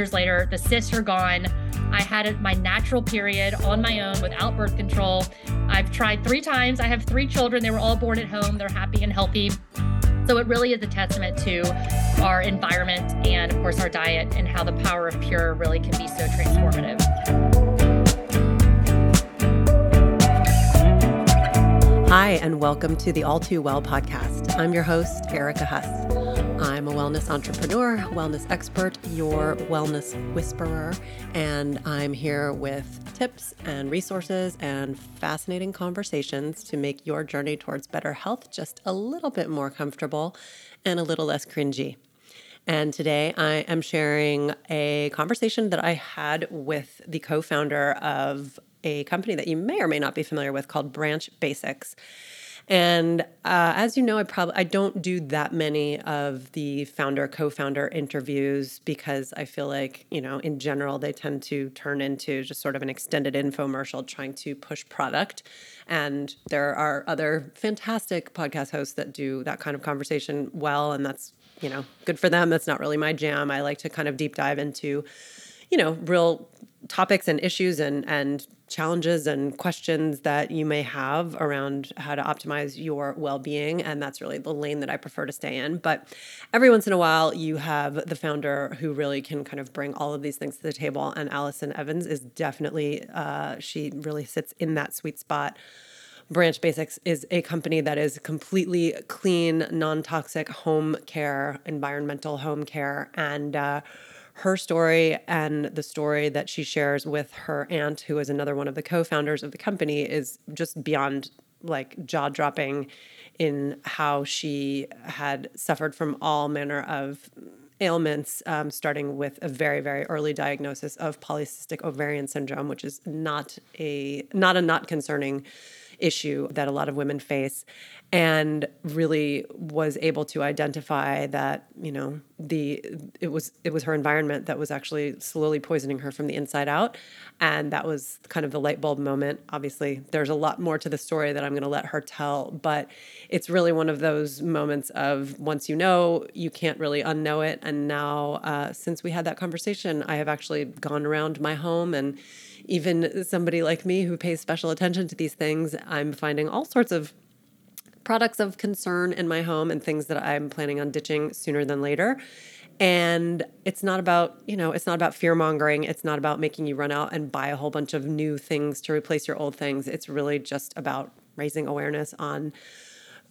years later, the cysts are gone. I had my natural period on my own without birth control. I've tried three times. I have three children. They were all born at home. They're happy and healthy. So it really is a testament to our environment and, of course, our diet and how the power of pure really can be so transformative. Hi, and welcome to the All Too Well podcast. I'm your host, Erica Huss. I'm a wellness entrepreneur, wellness expert, your wellness whisperer, and I'm here with tips and resources and fascinating conversations to make your journey towards better health just a little bit more comfortable and a little less cringy. And today I am sharing a conversation that I had with the co founder of a company that you may or may not be familiar with called Branch Basics. And uh, as you know, I probably I don't do that many of the founder co-founder interviews because I feel like you know in general they tend to turn into just sort of an extended infomercial trying to push product. And there are other fantastic podcast hosts that do that kind of conversation well, and that's you know good for them. That's not really my jam. I like to kind of deep dive into you know real topics and issues and and challenges and questions that you may have around how to optimize your well-being. And that's really the lane that I prefer to stay in. But every once in a while you have the founder who really can kind of bring all of these things to the table. And Allison Evans is definitely uh, she really sits in that sweet spot. Branch Basics is a company that is completely clean, non toxic home care, environmental home care. And uh, her story and the story that she shares with her aunt, who is another one of the co founders of the company, is just beyond like jaw dropping in how she had suffered from all manner of ailments, um, starting with a very, very early diagnosis of polycystic ovarian syndrome, which is not a not a not concerning issue that a lot of women face and really was able to identify that you know the it was it was her environment that was actually slowly poisoning her from the inside out. And that was kind of the light bulb moment. Obviously there's a lot more to the story that i'm going to let her tell but it's really one of those moments of once you know you can't really unknow it. And now uh, since we had that conversation i have actually gone around my home and even somebody like me who pays special attention to these things i'm finding all sorts of products of concern in my home and things that I'm planning on ditching sooner than later. And it's not about, you know, it's not about fear mongering. It's not about making you run out and buy a whole bunch of new things to replace your old things. It's really just about raising awareness on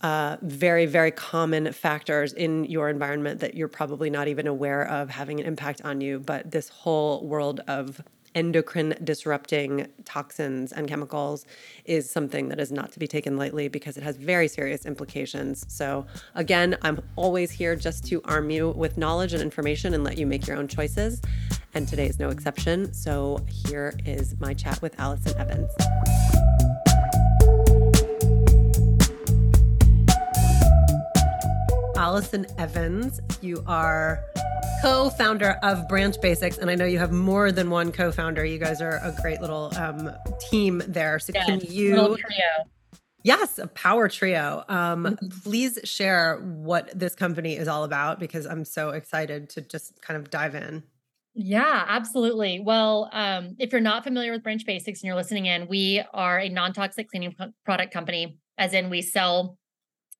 uh, very, very common factors in your environment that you're probably not even aware of having an impact on you. But this whole world of endocrine disrupting toxins and chemicals is something that is not to be taken lightly because it has very serious implications. So, again, I'm always here just to arm you with knowledge and information and let you make your own choices. And today is no exception. So, here is my chat with Allison Evans. Allison Evans, you are co-founder of Branch Basics, and I know you have more than one co-founder. You guys are a great little um, team there. So yes, can you? Trio. Yes, a power trio. Um, mm-hmm. please share what this company is all about because I'm so excited to just kind of dive in. Yeah, absolutely. Well, um, if you're not familiar with Branch Basics and you're listening in, we are a non toxic cleaning product company, as in we sell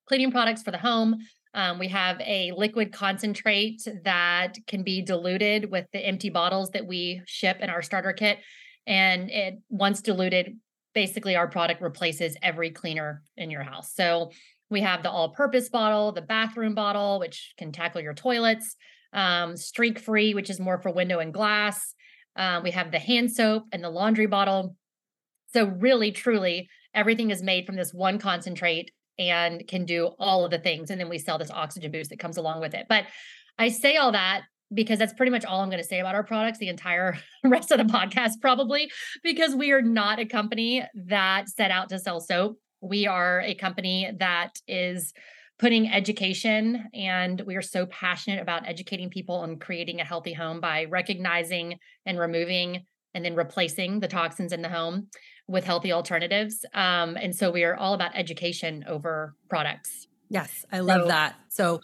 cleaning products for the home, um, we have a liquid concentrate that can be diluted with the empty bottles that we ship in our starter kit. And it once diluted, basically our product replaces every cleaner in your house. So we have the all-purpose bottle, the bathroom bottle, which can tackle your toilets, um, streak free, which is more for window and glass. Uh, we have the hand soap and the laundry bottle. So really, truly, everything is made from this one concentrate and can do all of the things. And then we sell this oxygen boost that comes along with it. But I say all that because that's pretty much all I'm going to say about our products the entire rest of the podcast, probably, because we are not a company that set out to sell soap. We are a company that is putting education and we are so passionate about educating people on creating a healthy home by recognizing and removing and then replacing the toxins in the home with healthy alternatives. Um, and so we are all about education over products. Yes, I love so, that. So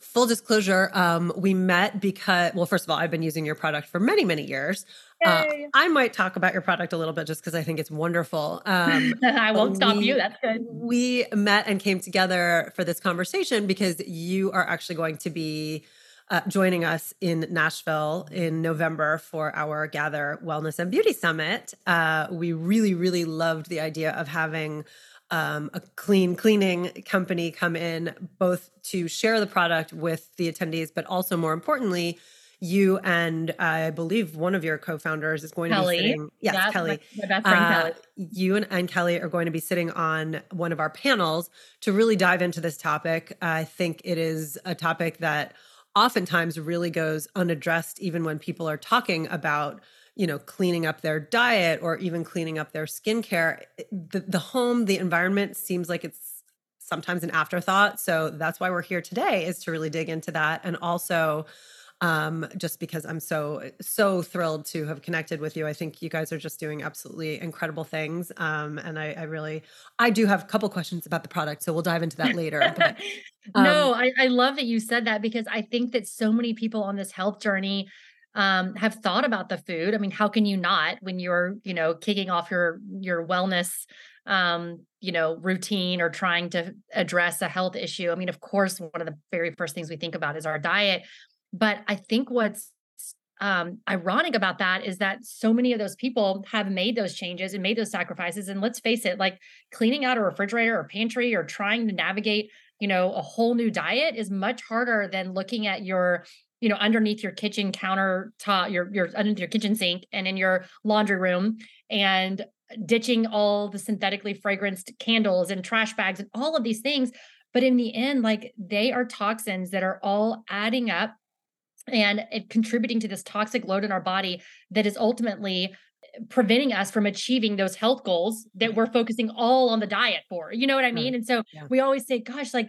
full disclosure, um, we met because, well, first of all, I've been using your product for many, many years. Uh, I might talk about your product a little bit just because I think it's wonderful. Um, I won't stop you. That's good. We met and came together for this conversation because you are actually going to be uh, joining us in Nashville in November for our Gather Wellness and Beauty Summit. Uh, we really, really loved the idea of having um, a clean cleaning company come in, both to share the product with the attendees, but also more importantly, you and I believe one of your co-founders is going Kelly. to be sitting. Yes, Kelly. My, my best friend Uh, Kelly. you and, and Kelly are going to be sitting on one of our panels to really dive into this topic. I think it is a topic that oftentimes really goes unaddressed, even when people are talking about you know cleaning up their diet or even cleaning up their skincare. The, the home, the environment seems like it's sometimes an afterthought. So that's why we're here today is to really dig into that and also um, just because I'm so so thrilled to have connected with you. I think you guys are just doing absolutely incredible things, um, and I, I really I do have a couple questions about the product, so we'll dive into that later. But, no, um, I, I love that you said that because I think that so many people on this health journey um, have thought about the food. I mean, how can you not when you're, you know, kicking off your your wellness, um, you know, routine or trying to address a health issue? I mean, of course, one of the very first things we think about is our diet. But I think what's um, ironic about that is that so many of those people have made those changes and made those sacrifices. And let's face it, like cleaning out a refrigerator or pantry or trying to navigate, you know, a whole new diet is much harder than looking at your you know underneath your kitchen countertop your your underneath your kitchen sink and in your laundry room and ditching all the synthetically fragranced candles and trash bags and all of these things but in the end like they are toxins that are all adding up and it contributing to this toxic load in our body that is ultimately eh, preventing us from achieving those health goals that we're focusing all on the diet for. You know what I mean? And so Yeah. we always say, gosh, like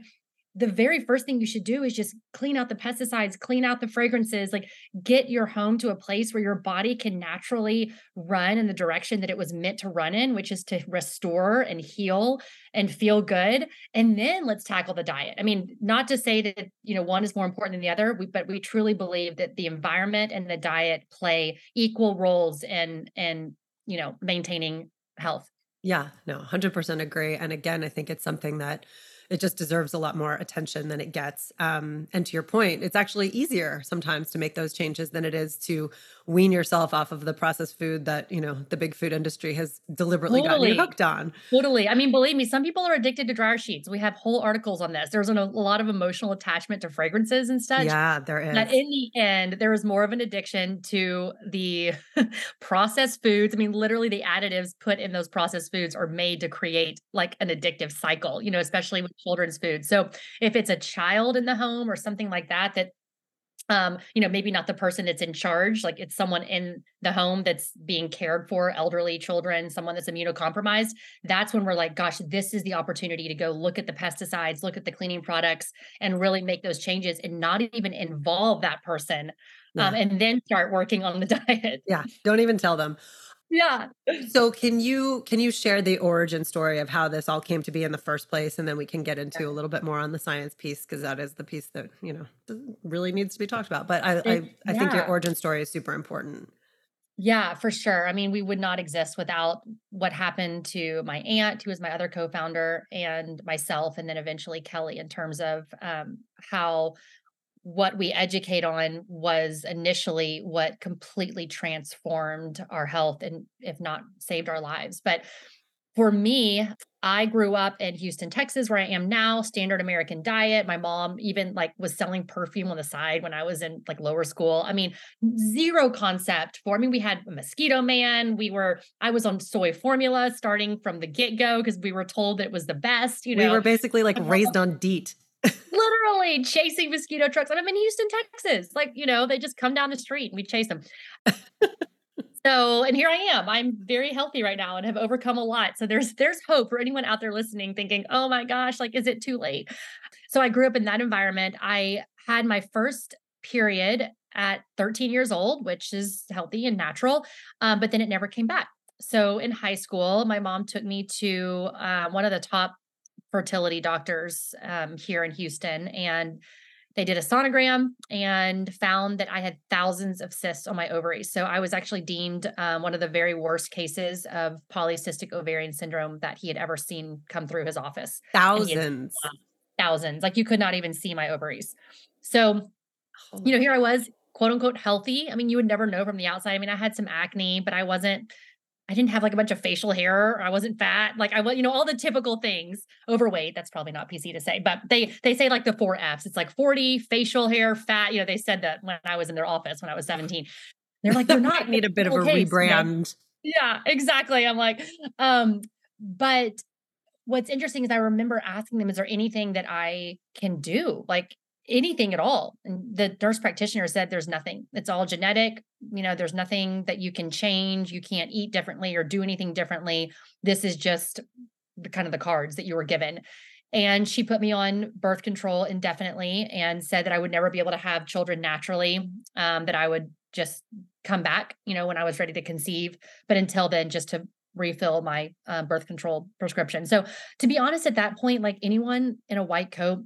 the very first thing you should do is just clean out the pesticides, clean out the fragrances, like get your home to a place where your body can naturally run in the direction that it was meant to run in, which is to restore and heal and feel good. And then let's tackle the diet. I mean, not to say that, you know, one is more important than the other, but we truly believe that the environment and the diet play equal roles in in, you know, maintaining health. yeah, no, hundred percent agree. And again, I think it's something that it just deserves a lot more attention than it gets. Um, and to your point, it's actually easier sometimes to make those changes than it is to wean yourself off of the processed food that you know the big food industry has deliberately gotten you hooked on. Totally. I mean, believe me, some people are addicted to dryer sheets. We have whole articles on this. There's an, a lot of emotional attachment to fragrances and such. Yeah, there is. That in the end, there is more of an addiction to the processed foods. I mean, literally, the additives put in those processed foods are made to create like an addictive cycle, you know, especially with children's food. So if it's a child in the home or something like that, that um, you know, maybe not the person that's in charge, like it's someone in the home that's being cared for, elderly children, someone that's immunocompromised. That's when we're like, gosh, this is the opportunity to go look at the pesticides, look at the cleaning products, and really make those changes and not even involve that person. Um, and then start working on the diet. yeah, don't even tell them. Yeah. So can you can you share the origin story of how this all came to be in the first place, and then we can get into a little bit more on the science piece because that is the piece that you know really needs to be talked about. But I I, It- I think your origin story is super important. Yeah, for sure. I mean, we would not exist without what happened to my aunt, who was my other co-founder, and myself, and then eventually Kelly, in terms of um, how what we educate on was initially what completely transformed our health and, if not, saved our lives. But for me, I grew up in Houston, Texas, where I am now, standard American diet. My mom even like was selling perfume on the side when I was in like lower school. I mean, zero concept for I mean, we had a mosquito man. We were, I was on soy formula starting from the get-go because we were told it was the best, you know, we were basically like raised on DEET. Literally chasing mosquito trucks. And I'm in Houston, Texas. Like, you know, they just come down the street and we chase them. so, and here I am. I'm very healthy right now and have overcome a lot. So there's there's hope for anyone out there listening thinking, "Oh my gosh, like is it too late?" So I grew up in that environment. I had my first period at 13 years old, which is healthy and natural, um, but then it never came back. So in high school, my mom took me to uh, one of the top fertility doctors um, here in Houston and they did a sonogram and found that I had thousands of cysts on my ovaries. So I was actually deemed um, one of the very worst cases of polycystic ovarian syndrome that he had ever seen come through his office. Thousands. Had, thousands. Like you could not even see my ovaries. So, you know, here I was, quote unquote, healthy. I mean, you would never know from the outside. I mean, I had some acne, but I wasn't I didn't have like a bunch of facial hair. I wasn't fat. Like I was, you know, all the typical things. Overweight. That's probably not PC to say, but they they say like the four Fs. It's like 40, facial hair, fat. You know, they said that when I was in their office when I was 17. They're like, they're not need a bit of a case, rebrand. You know? Yeah, exactly. I'm like, um, but what's interesting is I remember asking them, is there anything that I can do? Like, anything at all. And the nurse practitioner said there's nothing. It's all genetic. You know, there's nothing that you can change. You can't eat differently or do anything differently. This is just the kind of the cards that you were given. And she put me on birth control indefinitely and said that I would never be able to have children naturally, um, that I would just come back, you know, when I was ready to conceive. But until then, just to refill my uh, birth control prescription. So, to be honest, at that point, like anyone in a white coat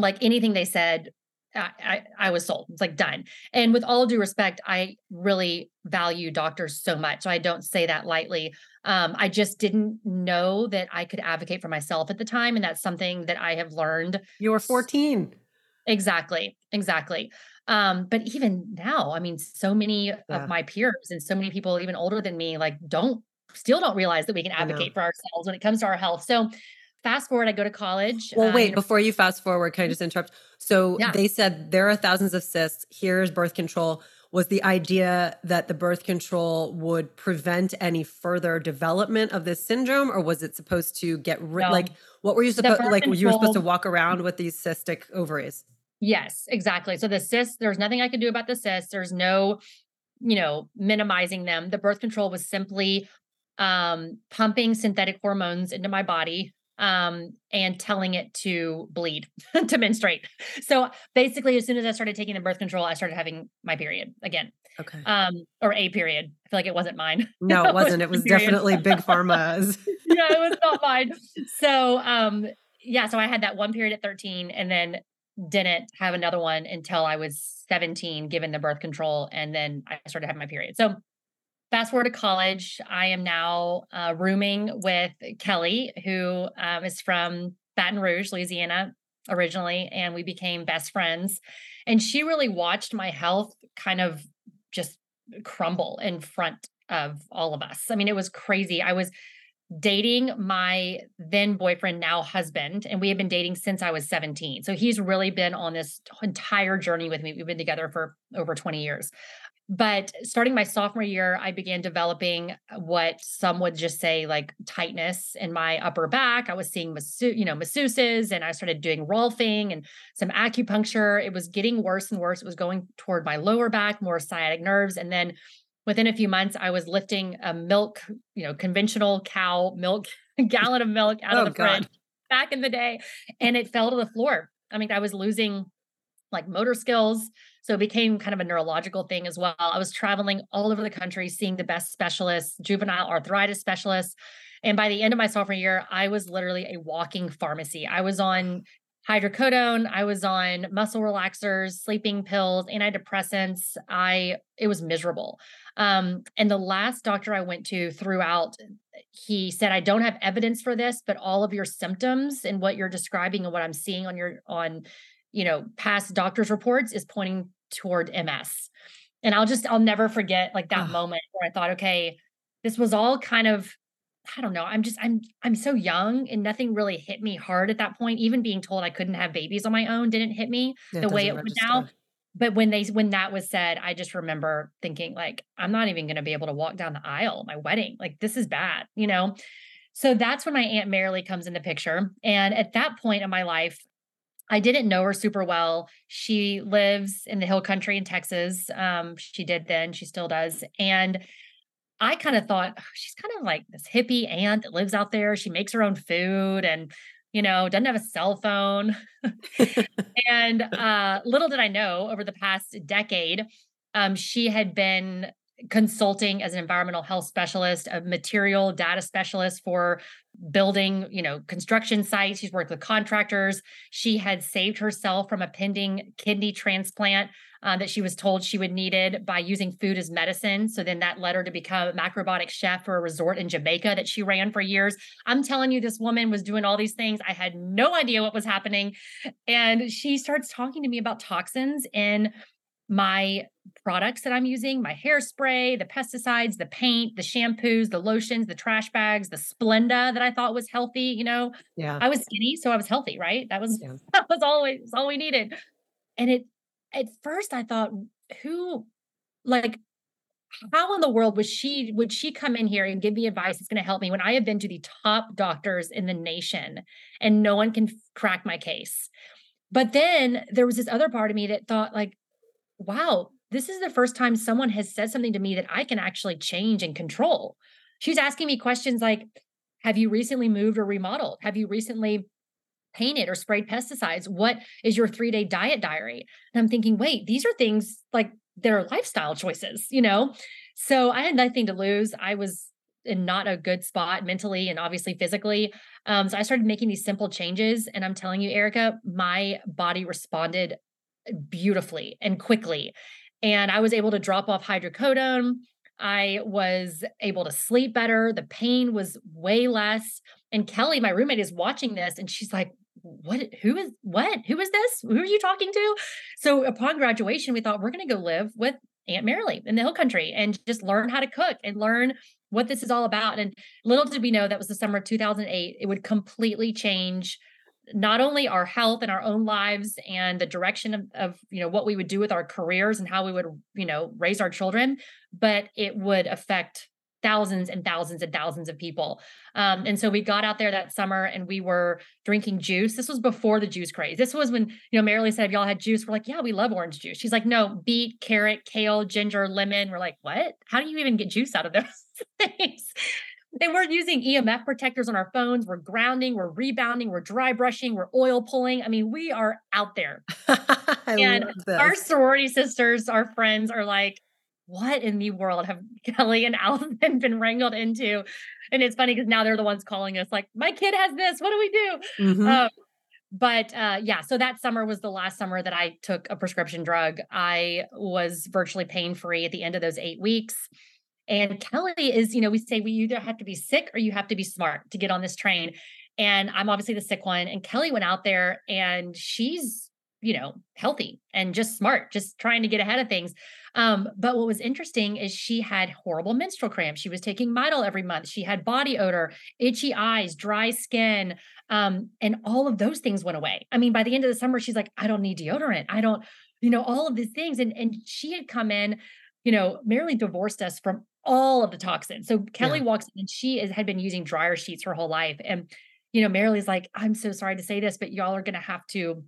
like anything they said I, I, I was sold. It's like done. And with all due respect, I really value doctors so much. So I don't say that lightly. Um, I just didn't know that I could advocate for myself at the time. And that's something that I have learned. You were 14. Exactly. Exactly. Um, but even now, I mean, so many yeah. of my peers and so many people even older than me, like don't still don't realize that we can advocate for ourselves when it comes to our health. So fast forward, I go to college. Well, wait, um, before you fast forward, can I just interrupt? So yeah. they said there are thousands of cysts. Here's birth control. Was the idea that the birth control would prevent any further development of this syndrome, or was it supposed to get rid? No. Like, what were you supposed like? Control, you were supposed to walk around with these cystic ovaries? Yes, exactly. So the cysts, there's nothing I could do about the cysts. There's no, you know, minimizing them. The birth control was simply um, pumping synthetic hormones into my body um, and telling it to bleed, to menstruate. So basically, as soon as I started taking the birth control, I started having my period again. Okay. Um, or a period. I feel like it wasn't mine. No, it wasn't. It was definitely Big Pharma's. yeah, it was not mine. So um, yeah, so I had that one period at 13 and then didn't have another one until I was 17, given the birth control, and then I started having my period. So fast forward to college, I am now uh, rooming with Kelly, who um, is from Baton Rouge, Louisiana, originally, and we became best friends. And she really watched my health kind of just crumble in front of all of us. I mean, it was crazy. I was dating my then boyfriend, now husband, and we had been dating since I was 17. So he's really been on this entire journey with me. We've been together for over 20 years. But starting my sophomore year, I began developing uh, what some would just say like tightness in my upper back. I was seeing masseuse, you know, masseuses and I started doing rolfing and some acupuncture. It was getting worse and worse. It was going toward my lower back, more sciatic nerves. And then within a few months, I was lifting a milk, you know, conventional cow milk, gallon of milk out oh, of the God. fridge back in the day. And it fell to the floor. I mean, I was losing like motor skills. So it became kind of a neurological thing as well. I was traveling all over the country, seeing the best specialists, juvenile arthritis specialists. And by the end of my sophomore year, I was literally a walking pharmacy. I was on hydrocodone, I was on muscle relaxers, sleeping pills, antidepressants. I it was miserable. Um, and the last doctor I went to throughout, he said, I don't have evidence for this, but all of your symptoms and what you're describing and what I'm seeing on your on you know, past doctor's reports is pointing toward MS. And I'll just, I'll never forget like that moment where I thought, okay, this was all kind of, I don't know. I'm just, I'm, I'm so young and nothing really hit me hard at that point. Even being told I couldn't have babies on my own didn't hit me yeah, the way it would now. But when they, when that was said, I just remember thinking like, I'm not even going to be able to walk down the aisle my wedding. Like this is bad, you know? So that's when my Aunt Marilee comes in the picture. And at that point in my life, I didn't know her super well. She lives in the hill country in Texas. Um, she did then, she still does. And I kind of thought oh, she's kind of like this hippie aunt that lives out there. She makes her own food and, you know, doesn't have a cell phone. and uh, little did I know over the past decade, um, she had been consulting as an environmental health specialist, a material data specialist for building, you know, construction sites. She's worked with contractors. She had saved herself from a pending kidney transplant uh, that she was told she would needed by using food as medicine. So then that led her to become a macrobiotic chef for a resort in Jamaica that she ran for years. I'm telling you, this woman was doing all these things. I had no idea what was happening. And she starts talking to me about toxins in my products that I'm using, my hairspray, the pesticides, the paint, the shampoos, the lotions, the trash bags, the Splenda that I thought was healthy, you know. Yeah. I was skinny, so I was healthy, right? That was yeah. that was always all we needed. And it at first I thought, who like how in the world was she would she come in here and give me advice that's going to help me when I have been to the top doctors in the nation and no one can crack my case. But then there was this other part of me that thought like wow, this is the first time someone has said something to me that I can actually change and control. She's asking me questions like, have you recently moved or remodeled? Have you recently painted or sprayed pesticides? What is your three day diet diary? And I'm thinking, wait, these are things like their lifestyle choices, you know? So I had nothing to lose. I was in not a good spot mentally and obviously physically. Um, so I started making these simple changes. And I'm telling you, Erica, my body responded beautifully and quickly. And I was able to drop off hydrocodone. I was able to sleep better. The pain was way less. And Kelly, my roommate, is watching this and she's like, what who is what who is this who are you talking to so upon graduation we thought we're going to go live with aunt Marilee in the hill country and just learn how to cook and learn what this is all about and little did we know that was the summer of 2008 it would completely change not only our health and our own lives and the direction of, of, you know what we would do with our careers and how we would you know raise our children but it would affect thousands and thousands and thousands of people. Um, and so we got out there that summer and we were drinking juice. This was before the juice craze. This was when you know Marilee said y'all had juice we're like yeah we love orange juice. She's like no beet carrot kale ginger lemon. We're like what? How do you even get juice out of those things and we're using EMF protectors on our phones. We're grounding, we're rebounding, we're dry brushing, we're oil pulling. I mean, we are out there. and our sorority sisters, our friends are like, what in the world have Kelly and Allison been wrangled into? And it's funny because now they're the ones calling us like, my kid has this. What do we do? Mm-hmm. Um, but uh, yeah, so that summer was the last summer that I took a prescription drug. I was virtually pain free at the end of those eight weeks. And Kelly is, you know, we say we either have to be sick or you have to be smart to get on this train. And I'm obviously the sick one. And Kelly went out there and she's, you know, healthy and just smart, just trying to get ahead of things. Um, but what was interesting is she had horrible menstrual cramps. She was taking Midol every month. She had body odor, itchy eyes, dry skin, um, and all of those things went away. I mean, by the end of the summer, she's like, I don't need deodorant. I don't, you know, all of these things. And and she had come in you know, Marilee divorced us from all of the toxins. So Kelly yeah. walks in and she is, had been using dryer sheets her whole life. And, you know, Marilee's like, I'm so sorry to say this, but y'all are going to have to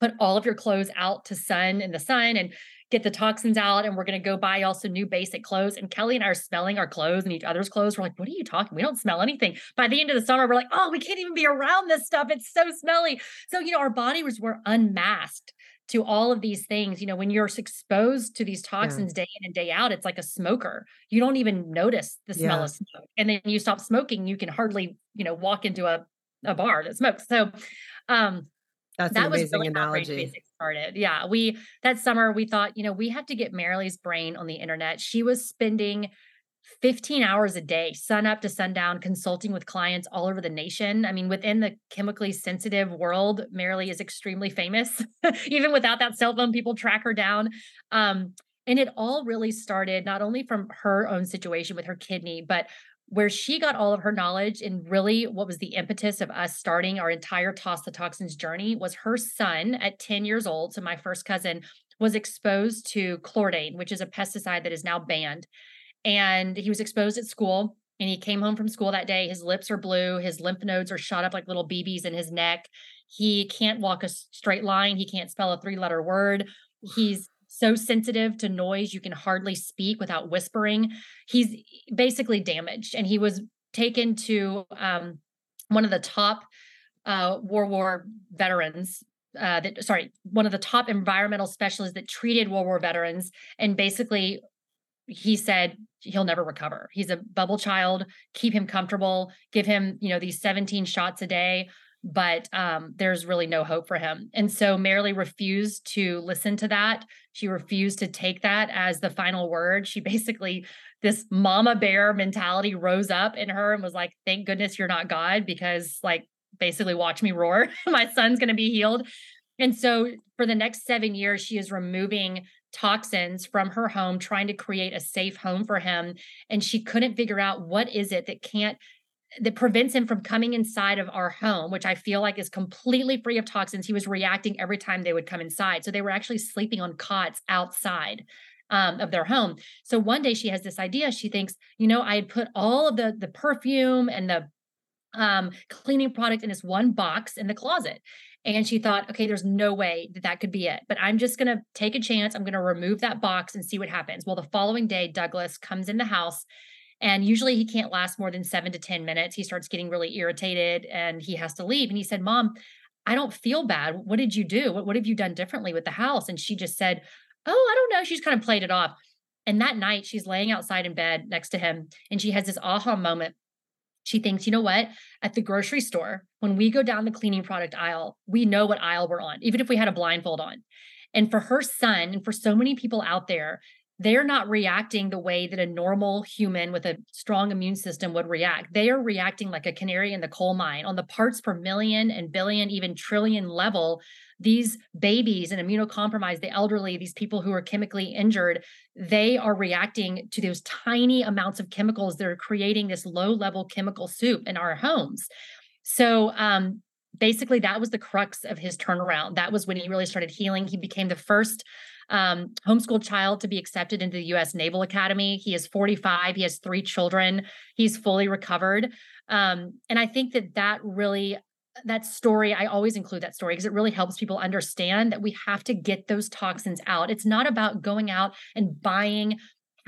put all of your clothes out to sun in the sun and get the toxins out. And we're going to go buy also new basic clothes. And Kelly and I are smelling our clothes and each other's clothes. We're like, what are you talking? We don't smell anything. By the end of the summer, we're like, oh, we can't even be around this stuff. It's so smelly. So, you know, our bodies were unmasked to all of these things. You know, when you're exposed to these toxins yeah. day in and day out, it's like a smoker. You don't even notice the smell yeah. of smoke. And then you stop smoking, you can hardly, you know, walk into a, a bar that smokes. So um that's that was really analogy. started. Yeah. We that summer we thought, you know, we have to get Marilee's brain on the internet. She was spending 15 hours a day, sun up to sundown, consulting with clients all over the nation. I mean, within the chemically sensitive world, Marilee is extremely famous. Even without that cell phone, people track her down. Um, and it all really started not only from her own situation with her kidney, but where she got all of her knowledge and really what was the impetus of us starting our entire toss the toxins journey was her son at 10 years old so my first cousin was exposed to chlordane which is a pesticide that is now banned and he was exposed at school and he came home from school that day his lips are blue his lymph nodes are shot up like little bb's in his neck. He can't walk a straight line he can't spell a three letter word. He's so sensitive to noise you can hardly speak without whispering. He's basically damaged and he was taken to um, one of the top uh, World War veterans uh, that sorry, one of the top environmental specialists that treated World War veterans, and basically he said, he'll never recover. He's a bubble child. Keep him comfortable. Give him, you know, these 17 shots a day but um, there's really no hope for him. And so Marilee refused to listen to that. She refused to take that as the final word. She basically, this mama bear mentality rose up in her and was like, thank goodness you're not God, because like basically watch me roar. My son's going to be healed. And so for the next seven years, she is removing toxins from her home, trying to create a safe home for him. And she couldn't figure out what is it that can't that prevents him from coming inside of our home, which I feel like is completely free of toxins. He was reacting every time they would come inside. So they were actually sleeping on cots outside um, of their home. So one day she has this idea. She thinks, you know, I had put all of the the perfume and the um, cleaning product in this one box in the closet. And she thought, okay, there's no way that that could be it. But I'm just going to take a chance. I'm going to remove that box and see what happens. Well, the following day, Douglas comes in the house and usually he can't last more than seven to 10 minutes. He starts getting really irritated and he has to leave. And he said, Mom, I don't feel bad. What did you do? What, what have you done differently with the house? And she just said, Oh, I don't know. She's kind of played it off. And that night, she's laying outside in bed next to him and she has this aha moment. She thinks, you know what? At the grocery store, when we go down the cleaning product aisle, we know what aisle we're on, even if we had a blindfold on. And for her son, and for so many people out there, they're not reacting the way that a normal human with a strong immune system would react. They are reacting like a canary in the coal mine on the parts per million and billion, even trillion level. These babies and immunocompromised, the elderly, these people who are chemically injured, they are reacting to those tiny amounts of chemicals that are creating this low level chemical soup in our homes. So, um, basically, that was the crux of his turnaround. That was when he really started healing. He became the first um, homeschooled child to be accepted into the U.S. Naval Academy. He is 45. He has three children. He's fully recovered. Um, and I think that that really that story i always include that story because it really helps people understand that we have to get those toxins out it's not about going out and buying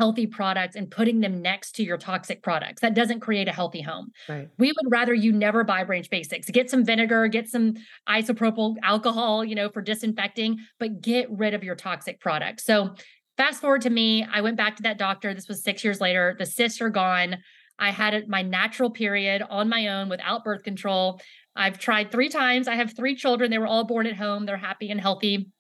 healthy products and putting them next to your toxic products. That doesn't create a healthy home. Right. We would rather you never buy Branch Basics. Get some vinegar, get some isopropyl alcohol, you know, for disinfecting, but get rid of your toxic products. So fast forward to me, I went back to that doctor. This was six years later. The cysts are gone. I had my natural period on my own without birth control. I've tried three times. I have three children. They were all born at home. They're happy and healthy.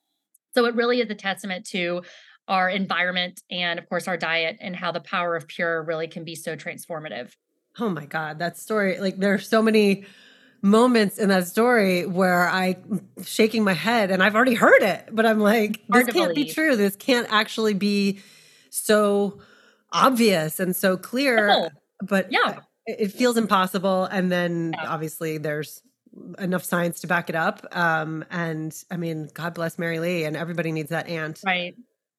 So it really is a testament to our environment and of course our diet and how the power of pure really can be so transformative oh my god that story like there are so many moments in that story where I'm shaking my head and i've already heard it but i'm like this can't believe. be true this can't actually be so obvious and so clear no. but yeah it feels impossible and then obviously there's enough science to back it up um and i mean god bless Marilee and everybody needs that aunt right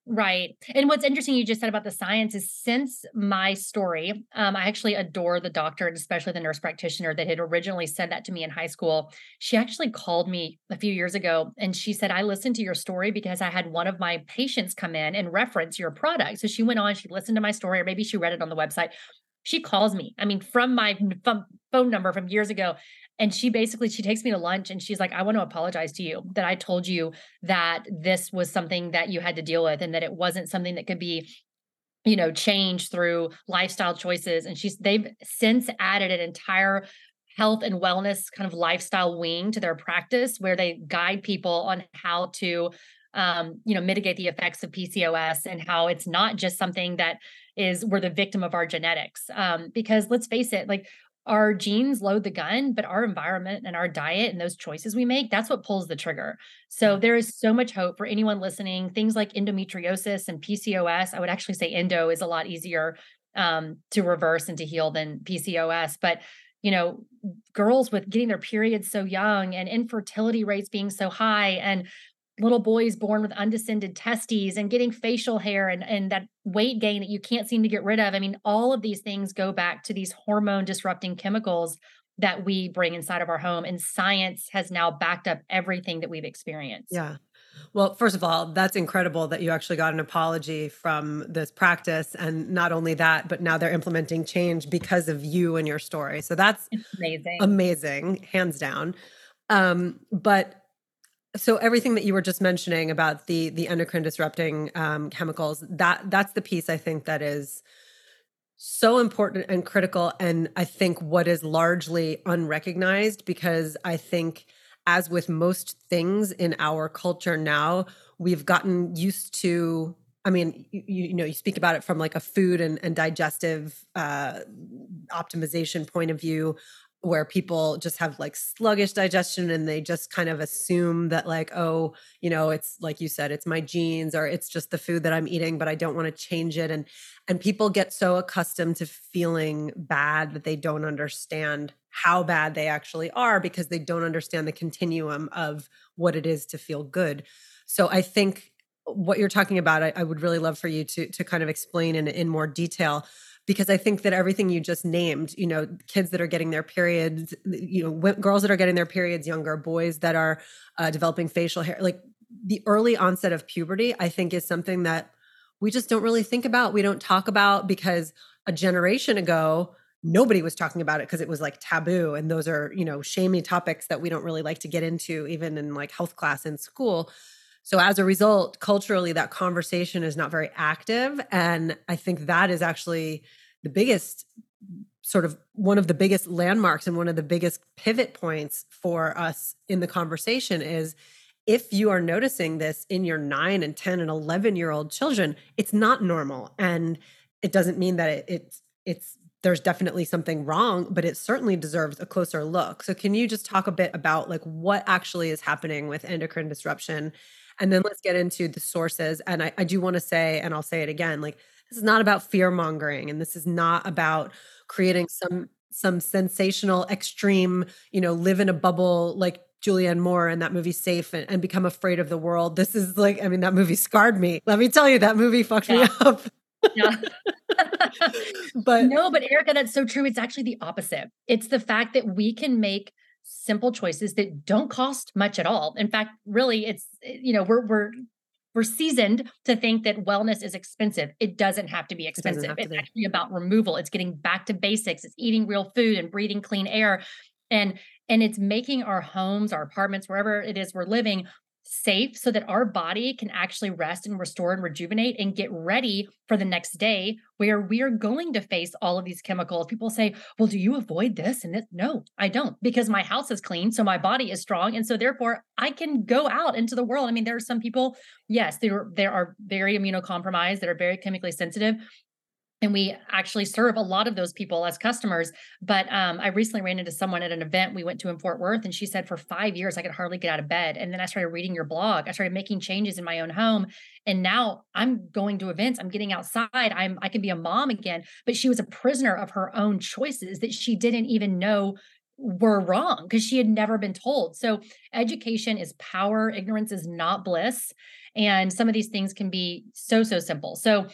Right. And what's interesting you just said about the science is since my story, um, I actually adore the doctor and especially the nurse practitioner that had originally said that to me in high school. She actually called me a few years ago and she said, I listened to your story because I had one of my patients come in and reference your product. So she went on, she listened to my story, or maybe she read it on the website. She calls me, I mean, from my phone number from years ago and she basically she takes me to lunch and she's like i want to apologize to you that i told you that this was something that you had to deal with and that it wasn't something that could be you know changed through lifestyle choices. And she's they've since added an entire health and wellness kind of lifestyle wing to their practice where they guide people on how to um, you know mitigate the effects of pcos and how it's not just something that is we're the victim of our genetics um, because let's face it like our genes load the gun, but our environment and our diet and those choices we make, that's what pulls the trigger. So there is so much hope for anyone listening. Things like endometriosis and PCOS, I would actually say endo is a lot easier um, to reverse and to heal than PCOS. But you know, girls with getting their periods so young and infertility rates being so high and little boys born with undescended testes and getting facial hair and, and that weight gain that you can't seem to get rid of. I mean, all of these things go back to these hormone disrupting chemicals that we bring inside of our home. And science has now backed up everything that we've experienced. Yeah. Well, first of all, that's incredible that you actually got an apology from this practice. And not only that, but now they're implementing change because of you and your story. So that's it's amazing. Amazing, hands down. Um, but so everything that you were just mentioning about the the endocrine disrupting um, chemicals that that's the piece i think that is so important and critical and i think what is largely unrecognized because i think as with most things in our culture now we've gotten used to I mean, you, you, know, you speak about it from like a food and, and digestive uh, optimization point of view, where people just have like sluggish digestion and they just kind of assume that like, oh, you know, it's like you said, it's my genes or it's just the food that I'm eating, but I don't want to change it. And and people get so accustomed to feeling bad that they don't understand how bad they actually are because they don't understand the continuum of what it is to feel good. So I think what you're talking about, I, I, would really love for you to to kind of explain in in more detail because I think that everything you just named, you know, kids that are getting their periods, you know, w- girls that are getting their periods younger, boys that are uh, developing facial hair, like the early onset of puberty, I think is something that we just don't really think about. We don't talk about because a generation ago, nobody was talking about it because it was like taboo and those are you know shamey topics that we don't really like to get into even in like health class in school so as a result, culturally, that conversation is not very active. And I think that is actually the biggest sort of one of the biggest landmarks and one of the biggest pivot points for us in the conversation is if you are noticing this in your 9 and 10 and 11 year old children it's not normal. And it doesn't mean that it, it's it's there's definitely something wrong but it certainly deserves a closer look. So can you just talk a bit about like what actually is happening with endocrine disruption? And then let's get into the sources. And I, I do want to say, and I'll say it again, like this is not about fear mongering, and this is not about creating some some sensational, extreme, you know, live in a bubble like Julianne Moore and that movie Safe and, and, become afraid of the world. This is like, I mean, that movie scarred me. Let me tell you, that movie fucked yeah. me up. yeah. but no, but Erica, that's so true. It's actually the opposite. It's the fact that we can make simple choices that don't cost much at all. In fact, really it's eh, you know, we're we're we're seasoned to think that wellness is expensive. It doesn't have to be expensive. It it's be. actually about removal. It's getting back to basics. It's eating real food and breathing clean air. And and it's making our homes, our apartments, wherever it is we're living safe so that our body can actually rest and restore and rejuvenate and get ready for the next day where we are going to face all of these chemicals. People say, Well, do you avoid this? And this? No, I don't because my house is clean. So my body is strong. And so therefore I can go out into the world. I mean, there are some people, yes, there, there are very immunocompromised that are very chemically sensitive and we actually serve a lot of those people as customers but um, i recently ran into someone at an event we went to in fort worth and she said for five years i could hardly get out of bed and then i started reading your blog. I started making changes in my own home and now i'm going to events i'm getting outside i'm i can be a mom again but she was a prisoner of her own choices that she didn't even know were wrong because she had never been told. So education is power ignorance is not bliss and some of these things can be so so simple. So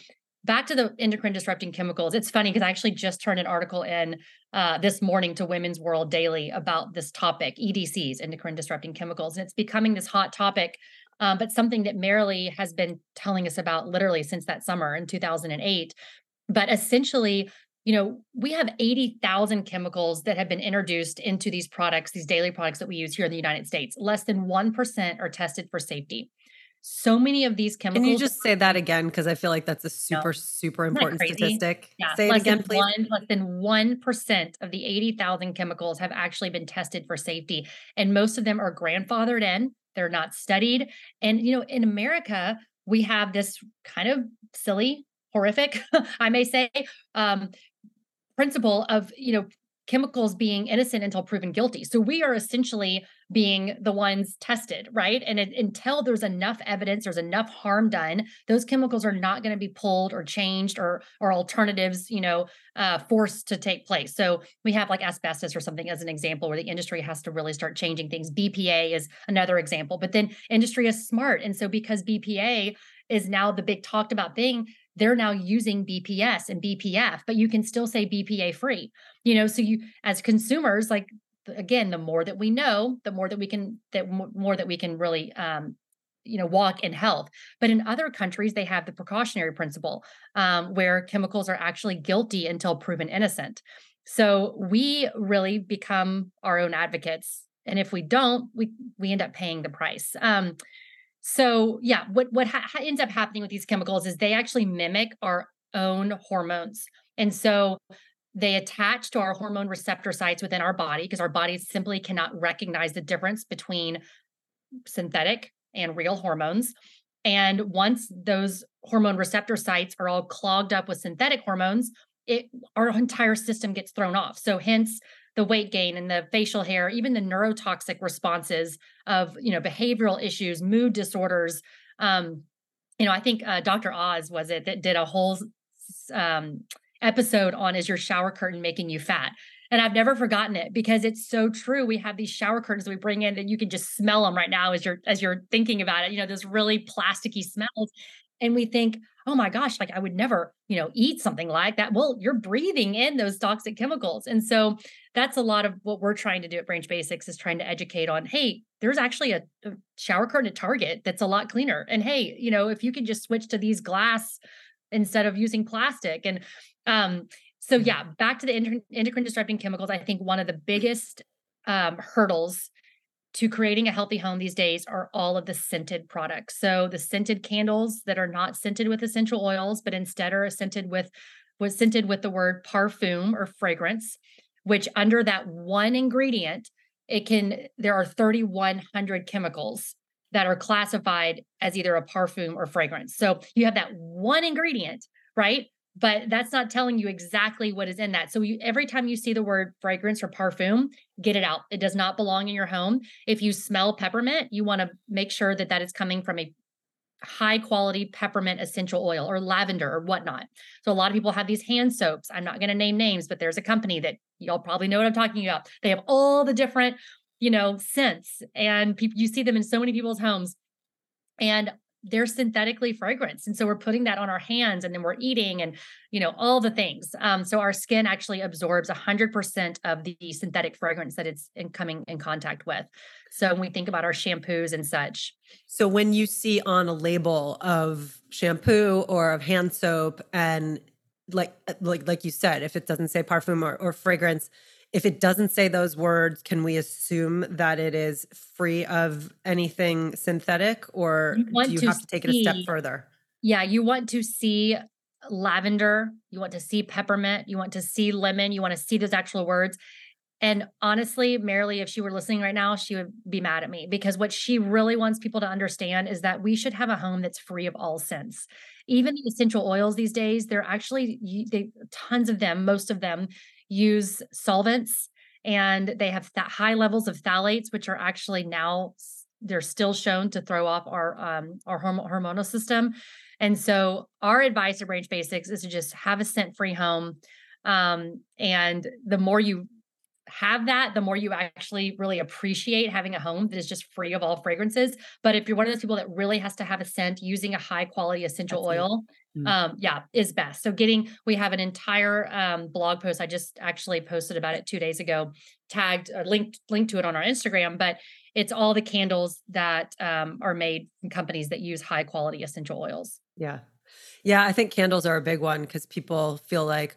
back to the endocrine disrupting chemicals it's funny because i actually just turned an article in uh, this morning to women's world daily about this topic edcs endocrine disrupting chemicals and it's becoming this hot topic um, but something that Marilee has been telling us about literally since that summer in 2008 but essentially you know we have 80,000 chemicals that have been introduced into these products these daily products that we use here in the united states. Less than 1% are tested for safety so many of these chemicals. Can you just say that again? Because I feel like that's a super, no. super important statistic. Yeah. Say less it again, please. One, less than 1% of the 80,000 chemicals have actually been tested for safety. And most of them are grandfathered in, they're not studied. And, you know, in America, we have this kind of silly, horrific, I may say, um, principle of, you know, chemicals being innocent until proven guilty. So we are essentially being the ones tested, right? And it, until there's enough evidence, there's enough harm done, those chemicals are not going to be pulled or changed or or alternatives, you know, uh, forced to take place. So we have like asbestos or something as an example where the industry has to really start changing things. BPA is another example, but then industry is smart, and so because BPA is now the big talked about thing they're now using BPS and BPF, but you can still say BPA free. You know, so you as consumers, like again, the more that we know, the more that we can that more that we can really um, you know walk in health but in other countries they have the precautionary principle um, where chemicals are actually guilty until proven innocent so we really become our own advocates and if we don't we we end up paying the price um, so yeah, what what ha- ends up happening with these chemicals is they actually mimic our own hormones. And so they attach to our hormone receptor sites within our body because our bodies simply cannot recognize the difference between synthetic and real hormones. And once those hormone receptor sites are all clogged up with synthetic hormones, it our entire system gets thrown off. So hence the weight gain and the facial hair, even the neurotoxic responses of you know behavioral issues, mood disorders. Um, you know, I think uh, Dr. Oz was it that did a whole um, episode on is your shower curtain making you fat? And I've never forgotten it because it's so true. We have these shower curtains we bring in that you can just smell them right now as you're as you're thinking about it. You know, those really plasticky smells. And we think, oh my gosh, like I would never, you know, eat something like that. Well, you're breathing in those toxic chemicals. And so that's a lot of what we're trying to do at Branch Basics is trying to educate on, hey, there's actually a, a shower curtain at Target that's a lot cleaner. And hey, you know, if you can just switch to these glass instead of using plastic. And um, so yeah, back to the endocrine disrupting chemicals. I think one of the biggest um, hurdles to creating a healthy home these days are all of the scented products. So the scented candles that are not scented with essential oils, but instead are scented with was scented with the word parfum or fragrance, which under that one ingredient, it can there are 3100 chemicals that are classified as either a parfum or fragrance. So you have that one ingredient, right? But that's not telling you exactly what is in that. So you, every time you see the word fragrance or parfum, get it out. It does not belong in your home. If you smell peppermint, you want to make sure that that is coming from a high quality peppermint essential oil or lavender or whatnot. So a lot of people have these hand soaps. I'm not going to name names, but there's a company that y'all probably know what I'm talking about. They have all the different you know, scents. And people you see them in so many people's homes. And they're synthetically fragranced. And so we're putting that on our hands and then we're eating and, you know, all the things. Um, so our skin actually absorbs 100% of the synthetic fragrance that it's in coming in contact with. So when we think about our shampoos and such. So when you see on a label of shampoo or of hand soap and like like like you said, if it doesn't say parfum or, or fragrance, if it doesn't say those words, can we assume that it is free of anything synthetic or you do you have to take see, it a step further? Yeah, you want to see lavender, you want to see peppermint, you want to see lemon, you want to see those actual words. And honestly, Marilee, if she were listening right now, she would be mad at me because what she really wants people to understand is that we should have a home that's free of all scents. Even the essential oils these days, they're actually they tons of them, most of them use solvents and they have that high levels of phthalates, which are actually now they're still shown to throw off our um, our horm- hormonal system. And so our advice at Branch Basics is to just have a scent free home. Um, and the more you have that, the more you actually really appreciate having a home that is just free of all fragrances. But if you're one of those people that really has to have a scent, using a high quality essential That's oil, mm-hmm. um, yeah, is best. So getting, we have an entire um, blog post. I just actually posted about it two days ago, tagged, uh, linked, linked to it on our Instagram, but it's all the candles that um, are made from companies that use high quality essential oils. Yeah. Yeah. I think candles are a big one because people feel like,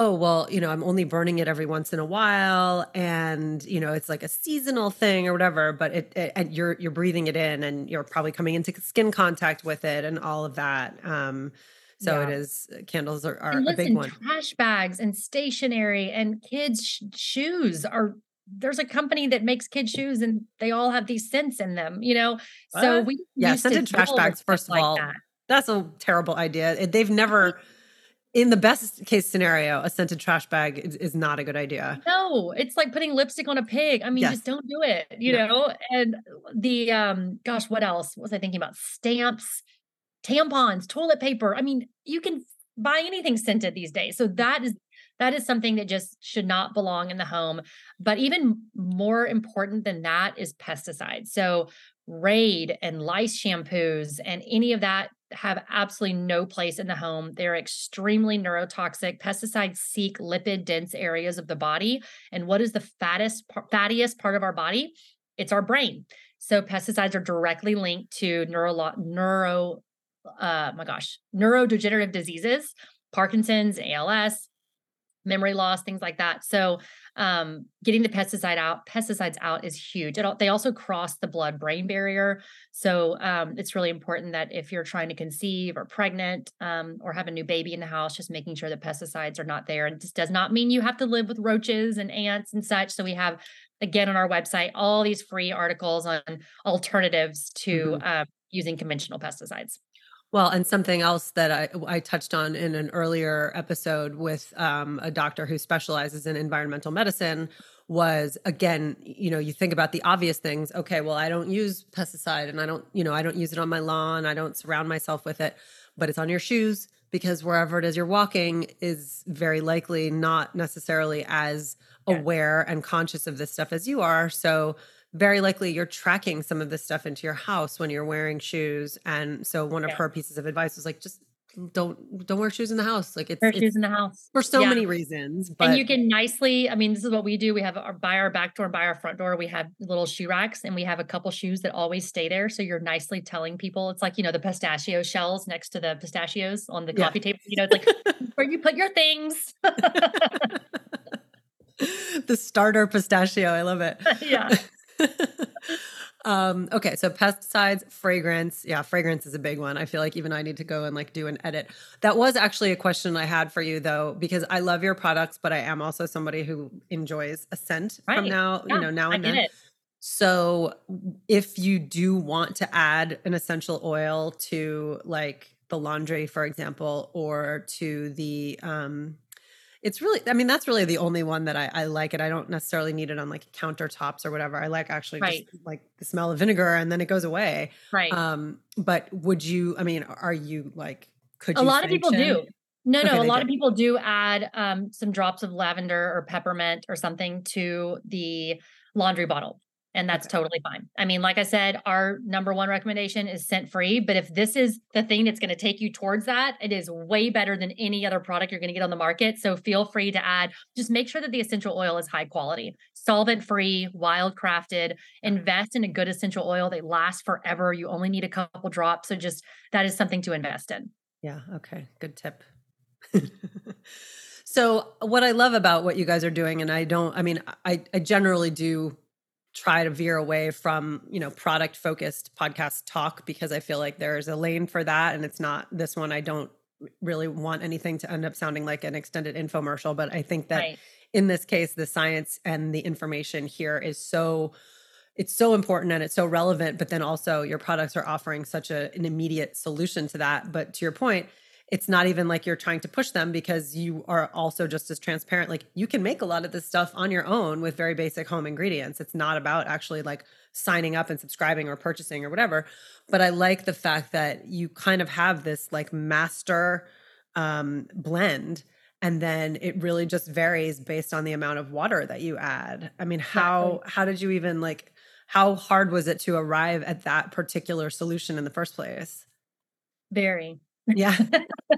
oh well you know i'm only burning it every once in a while and you know it's like a seasonal thing or whatever but it, it, and you're you're breathing it in and you're probably coming into skin contact with it and all of that um so yeah. it is candles are, are listen, a big one trash bags and stationery and kids sh- shoes are there's a company that makes kids shoes and they all have these scents in them you know so we yeah scented trash bags first of all that. that's a terrible idea they've never in the best case scenario, a scented trash bag is, is, not a good idea. No, it's like putting lipstick on a pig. I mean, yes. just don't do it, you no. know? And the um gosh, what else what was I thinking about? Stamps, tampons, toilet paper. I mean, you can buy anything scented these days. So that is that is something that just should not belong in the home. But even more important than that is pesticides. So Raid and lice shampoos and any of that have absolutely no place in the home. They're extremely neurotoxic. Pesticides seek lipid dense areas of the body. And what is the fattest, fattiest part of our body? It's our brain. So pesticides are directly linked to neuro, neuro, uh, my gosh, neurodegenerative diseases, Parkinson's, ALS, memory loss, things like that. So um, getting the pesticide out, pesticides out is huge. It, they also cross the blood-brain barrier, so um, it's really important that if you're trying to conceive or pregnant um, or have a new baby in the house, just making sure that pesticides are not there. And this does not mean you have to live with roaches and ants and such. So we have again on our website all these free articles on alternatives to mm-hmm. uh, using conventional pesticides. Well, and something else that I, I touched on in an earlier episode with um, a doctor who specializes in environmental medicine was again, you know, you think about the obvious things. Okay, well, I don't use pesticide and I don't, you know, I don't use it on my lawn. I don't surround myself with it, but it's on your shoes because wherever it is you're walking is very likely not necessarily as aware and conscious of this stuff as you are. So, very likely you're tracking some of this stuff into your house when you're wearing shoes. And so one of yeah. her pieces of advice was like, just don't don't wear shoes in the house. Like it's wear shoes in the house for so yeah. many reasons. But and you can nicely, I mean, this is what we do. We have our by our back door, by our front door, we have little shoe racks, and we have a couple shoes that always stay there. So you're nicely telling people it's like you know the pistachio shells next to the pistachios on the coffee table. You know, it's like where you put your things. the starter pistachio. I love it. yeah. um, okay, so pesticides, fragrance. Yeah, fragrance is a big one. I feel like even I need to go and like do an edit. That was actually a question I had for you though, because I love your products, but I am also somebody who enjoys a scent right. from now, yeah, you know, now and then. It. So if you do want to add an essential oil to like the laundry, for example, or to the um it's really i mean that's really the only one that I, I, like it. I don't necessarily need it on like countertops or whatever. I like actually right. just like the smell of vinegar and then it goes away. Right. Um but would you i mean are you like could a lot of people do. No no a lot do. of people do add um some drops of lavender or peppermint or something to the laundry bottle and that's okay. totally fine. I mean, like I said, our number one recommendation is scent free. But if this is the thing that's going to take you towards that, it is way better than any other product you're going to get on the market. So feel free to add, just make sure that the essential oil is high quality, solvent free, wild crafted. Invest in a good essential oil. They last forever. You only need a couple drops. So just that is something to invest in. Yeah. Okay. Good tip. so what I love about what you guys are doing, and I don't, I mean, I, I generally do try to veer away from you know product focused podcast talk because i feel like there's a lane for that and it's not this one i don't really want anything to end up sounding like an extended infomercial but i think that right. in this case the science and the information here is so it's so important and it's so relevant but then also your products are offering such a, an immediate solution to that but to your point it's not even like you're trying to push them because you are also just as transparent. Like you can make a lot of this stuff on your own with very basic home ingredients. It's not about actually like signing up and subscribing or purchasing or whatever. But I like the fact that you kind of have this like master um, blend and then it really just varies based on the amount of water that you add. I mean, how how did you even like how hard was it to arrive at that particular solution in the first place? Very yeah.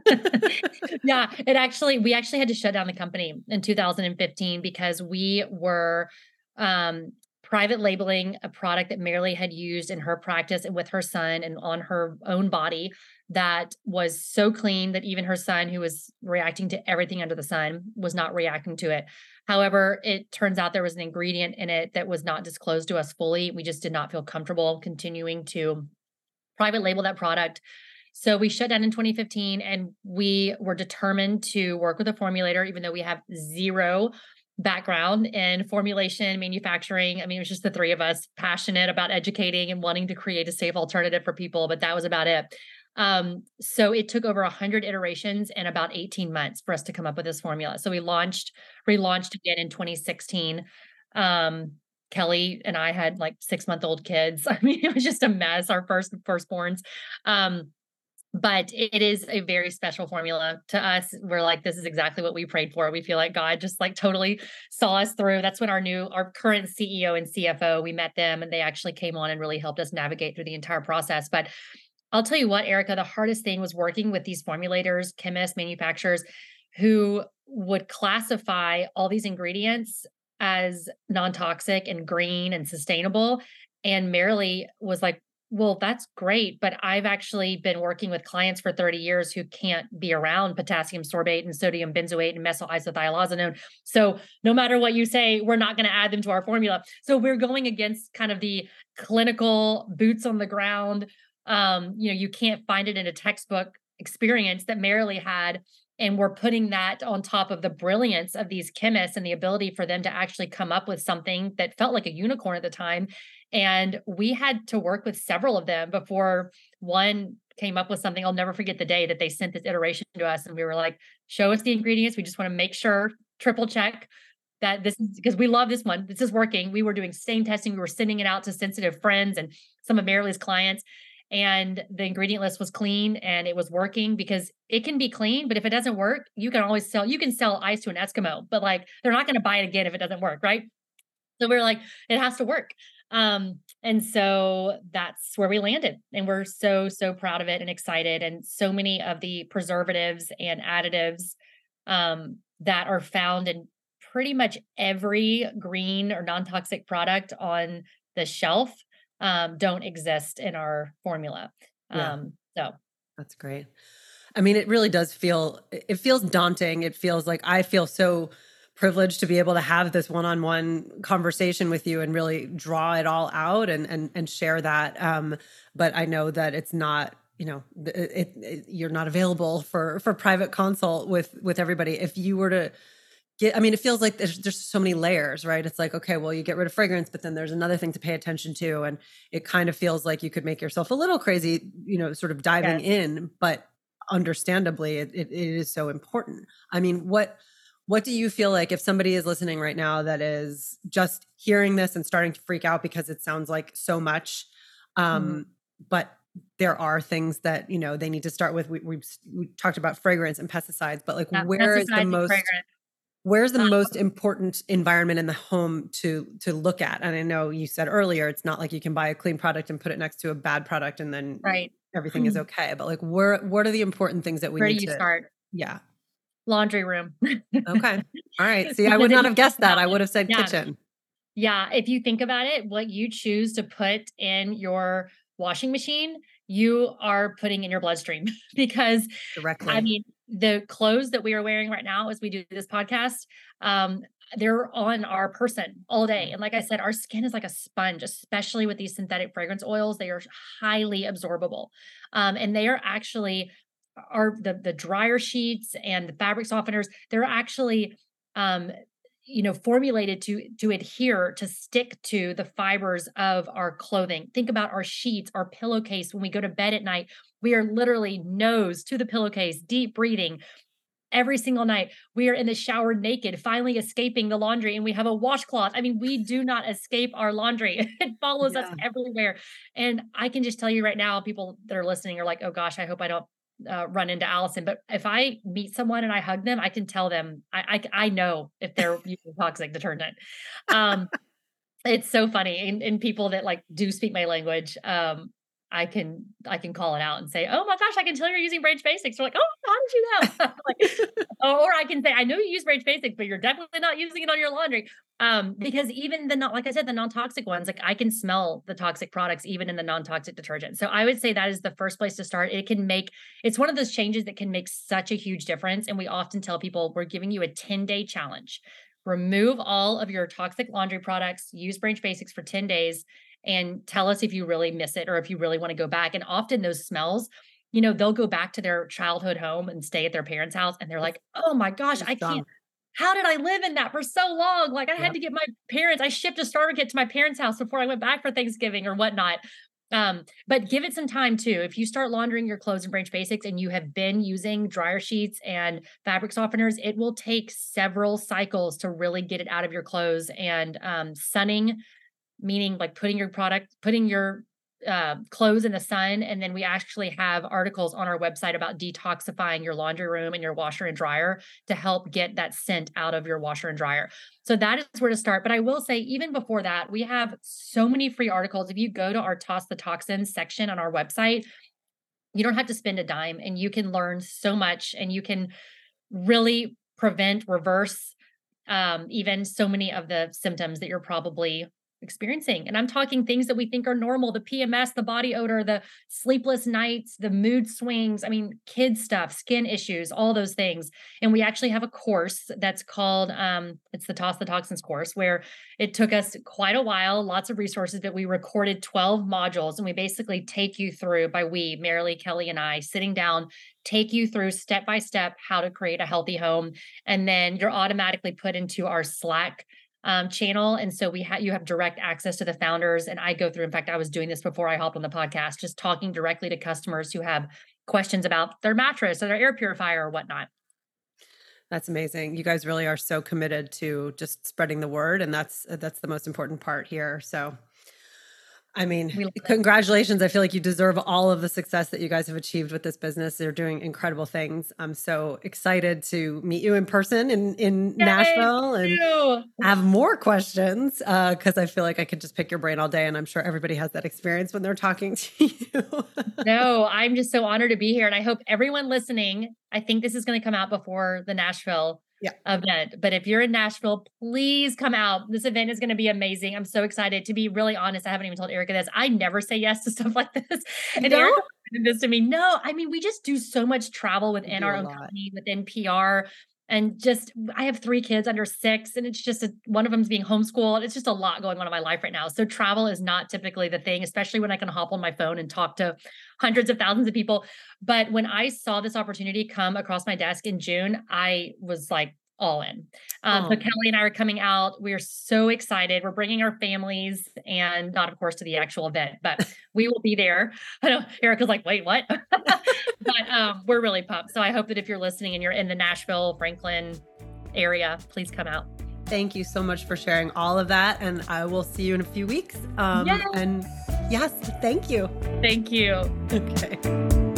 yeah. It actually, we actually had to shut down the company in 2015 because we were um, private labeling a product that Marilee had used in her practice and with her son and on her own body that was so clean that even her son, who was reacting to everything under the sun, was not reacting to it. However, it turns out there was an ingredient in it that was not disclosed to us fully. We just did not feel comfortable continuing to private label that product so we shut down in 2015 and we were determined to work with a formulator, even though we have zero background in formulation, manufacturing. I mean, it was just the three of us passionate about educating and wanting to create a safe alternative for people, but that was about it. Um, so it took over 100 iterations and about 18 months for us to come up with this formula. So we launched, relaunched again in 2016. Um, Kelly and I had like six month old kids. I mean, it was just a mess. Our first firstborns. Um, but it is a very special formula to us. We're like this is exactly what we prayed for. We feel like god just like totally saw us through. That's when our new our current ceo and cfo we met them and they actually came on and really helped us navigate through the entire process. But i'll tell you what erica the hardest thing was working with these formulators chemists manufacturers who would classify all these ingredients as non-toxic and green and sustainable and Marilee was like well, that's great, but I've actually been working with clients for 30 years who can't be around potassium sorbate and sodium benzoate and methyl isothiazolone. So no matter what you say, we're not going to add them to our formula. So we're going against kind of the clinical boots on the ground. Um, you know, you can't find it in a textbook experience that Marilee had and we're putting that on top of the brilliance of these chemists and the ability for them to actually come up with something that felt like a unicorn at the time and we had to work with several of them before one came up with something. I'll never forget the day that they sent this iteration to us and we were like show us the ingredients. We just want to make sure triple check that this is because we love this one. This is working. We were doing stain testing. We were sending it out to sensitive friends and some of marilee's clients and the ingredient list was clean and it was working because it can be clean but if it doesn't work you can always sell you can sell ice to an eskimo but like they're not going to buy it again if it doesn't work right? So we are like it has to work um and so that's where we landed and we're so so proud of it and excited and so many of the preservatives and additives um that are found in pretty much every green or non-toxic product on the shelf um, don't exist in our formula. Yeah. Um, so that's great. I mean, it really does feel, it feels daunting. It feels like I feel so privileged to be able to have this one-on-one conversation with you and really draw it all out and and and share that. Um, but I know that it's not you know it, it, you're not available for for private consult with with everybody if you were to get i mean it feels like there's just so many layers right it's like okay well you get rid of fragrance but then there's another thing to pay attention to and it kind of feels like you could make yourself a little crazy you know sort of diving yes. in but understandably it, it, it is so important i mean what what do you feel like if somebody is listening right now that is just hearing this and starting to freak out because it sounds like so much um mm. but there are things that you know they need to start with we, we, we talked about fragrance and pesticides but like yeah, where is the most fragrance. where's the um, most important environment in the home to to look at? And i know you said earlier it's not like you can buy a clean product and put it next to a bad product and then right. everything is okay but like where what are the important things that we where need to start? Yeah laundry room. Okay. All right. See i would not have guessed that. i would have said yeah. kitchen. Yeah. If you think about it what you choose to put in your washing machine you are putting in your bloodstream. Because directly. i mean the clothes that we are wearing right now as we do this podcast um they're on our person all day. And like i said our skin is like a sponge especially with these synthetic fragrance oils. They are highly absorbable. Um, and they are actually are the the dryer sheets and the fabric softeners they're actually um you know formulated to to adhere to stick to the fibers of our clothing. Think about our sheets our pillowcase. When we go to bed at night we are literally nose to the pillowcase deep breathing every single night. We are in the shower naked finally escaping the laundry and we have a washcloth. I mean we do not escape our laundry. It follows yeah. us everywhere. And i can just tell you right now people that are listening are like oh gosh i hope i don't uh, run into Allison, but if I meet someone and I hug them, I can tell them I I, I know if they're using toxic detergent. Um, it's so funny, and, and people that like do speak my language, um, I can I can call it out and say, "Oh my gosh, I can tell you're using Branch Basics." They're like, "Oh, how did you know?" like, or I can say, "I know you use Branch Basics, but you're definitely not using it on your laundry." Um, because even the not like I said, the non-toxic ones, like I can smell the toxic products even in the non-toxic detergent. So I would say that is the first place to start. It can make it's one of those changes that can make such a huge difference. And we often tell people we're giving you a 10-day challenge. Remove all of your toxic laundry products, use Branch Basics for 10 days and tell us if you really miss it or if you really want to go back. And often those smells, you know, they'll go back to their childhood home and stay at their parents' house and they're like, oh my gosh, I can't. How did I live in that for so long? Like I had to get my parents, I shipped a starter kit to my parents' house before I went back for Thanksgiving or whatnot. Um, but give it some time too. If you start laundering your clothes in Branch Basics and you have been using dryer sheets and fabric softeners, it will take several cycles to really get it out of your clothes. And um, sunning meaning like putting your product, putting your uh, clothes in the sun. And then we actually have articles on our website about detoxifying your laundry room and your washer and dryer to help get that scent out of your washer and dryer. So that is where to start. But I will say, even before that, we have so many free articles. If you go to our Toss the Toxins section on our website, you don't have to spend a dime and you can learn so much and you can really prevent, reverse um, even so many of the symptoms that you're probably experiencing. And I'm talking things that we think are normal the PMS, the body odor, the sleepless nights, the mood swings. I mean, kid stuff, skin issues, all those things. And we actually have a course that's called, um, it's the Toss the Toxins course, where it took us quite a while, lots of resources, but we recorded 12 modules and we basically take you through by we, Marilee, Kelly, and I, sitting down take you through step by step how to create a healthy home and then you're automatically put into our slack um, channel. And so we have you have direct access to the founders. And I go through, in fact, I was doing this before I hopped on the podcast, just talking directly to customers who have questions about their mattress or their air purifier or whatnot. That's amazing. You guys really are so committed to just spreading the word and that's that's the most important part here. So I mean, congratulations. I feel like you deserve all of the success that you guys have achieved with this business. They're doing incredible things. I'm so excited to meet you in person in, in Yay, Nashville and have more questions because uh, I feel like I could just pick your brain all day. And I'm sure everybody has that experience when they're talking to you. no, I'm just so honored to be here. And I hope everyone listening, I think this is going to come out before the Nashville yeah. event. But if you're in Nashville, please come out. This event is going to be amazing. I'm so excited. To be really honest, I haven't even told Erica this. I never say yes to stuff like this. And no? Erica this to me. No, I mean, we just do so much travel within our own lot. company, within PR. And just, I have three kids under six, and it's just a, one of them's being homeschooled. It's just a lot going on in my life right now. So, travel is not typically the thing, especially when I can hop on my phone and talk to hundreds of thousands of people. But when I saw this opportunity come across my desk in June, I was like, all in. Um, oh. So Kelly and I are coming out. We are so excited. We're bringing our families and not, of course, to the actual event, but we will be there. I know Erica's like, wait, what? but um, we're really pumped. So I hope that if you're listening and you're in the Nashville, Franklin area, please come out. Thank you so much for sharing all of that. And I will see you in a few weeks. Um, yes. And yes, thank you. Thank you. Okay.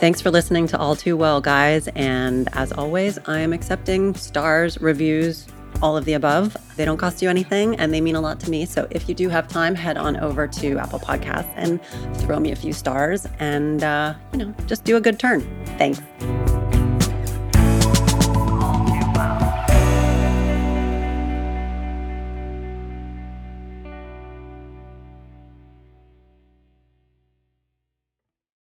Thanks for listening to All Too Well, guys. And as always, I am accepting stars, reviews, all of the above. They don't cost you anything and they mean a lot to me. So if you do have time, head on over to Apple Podcasts and throw me a few stars and, uh, you know, just do a good turn. Thanks.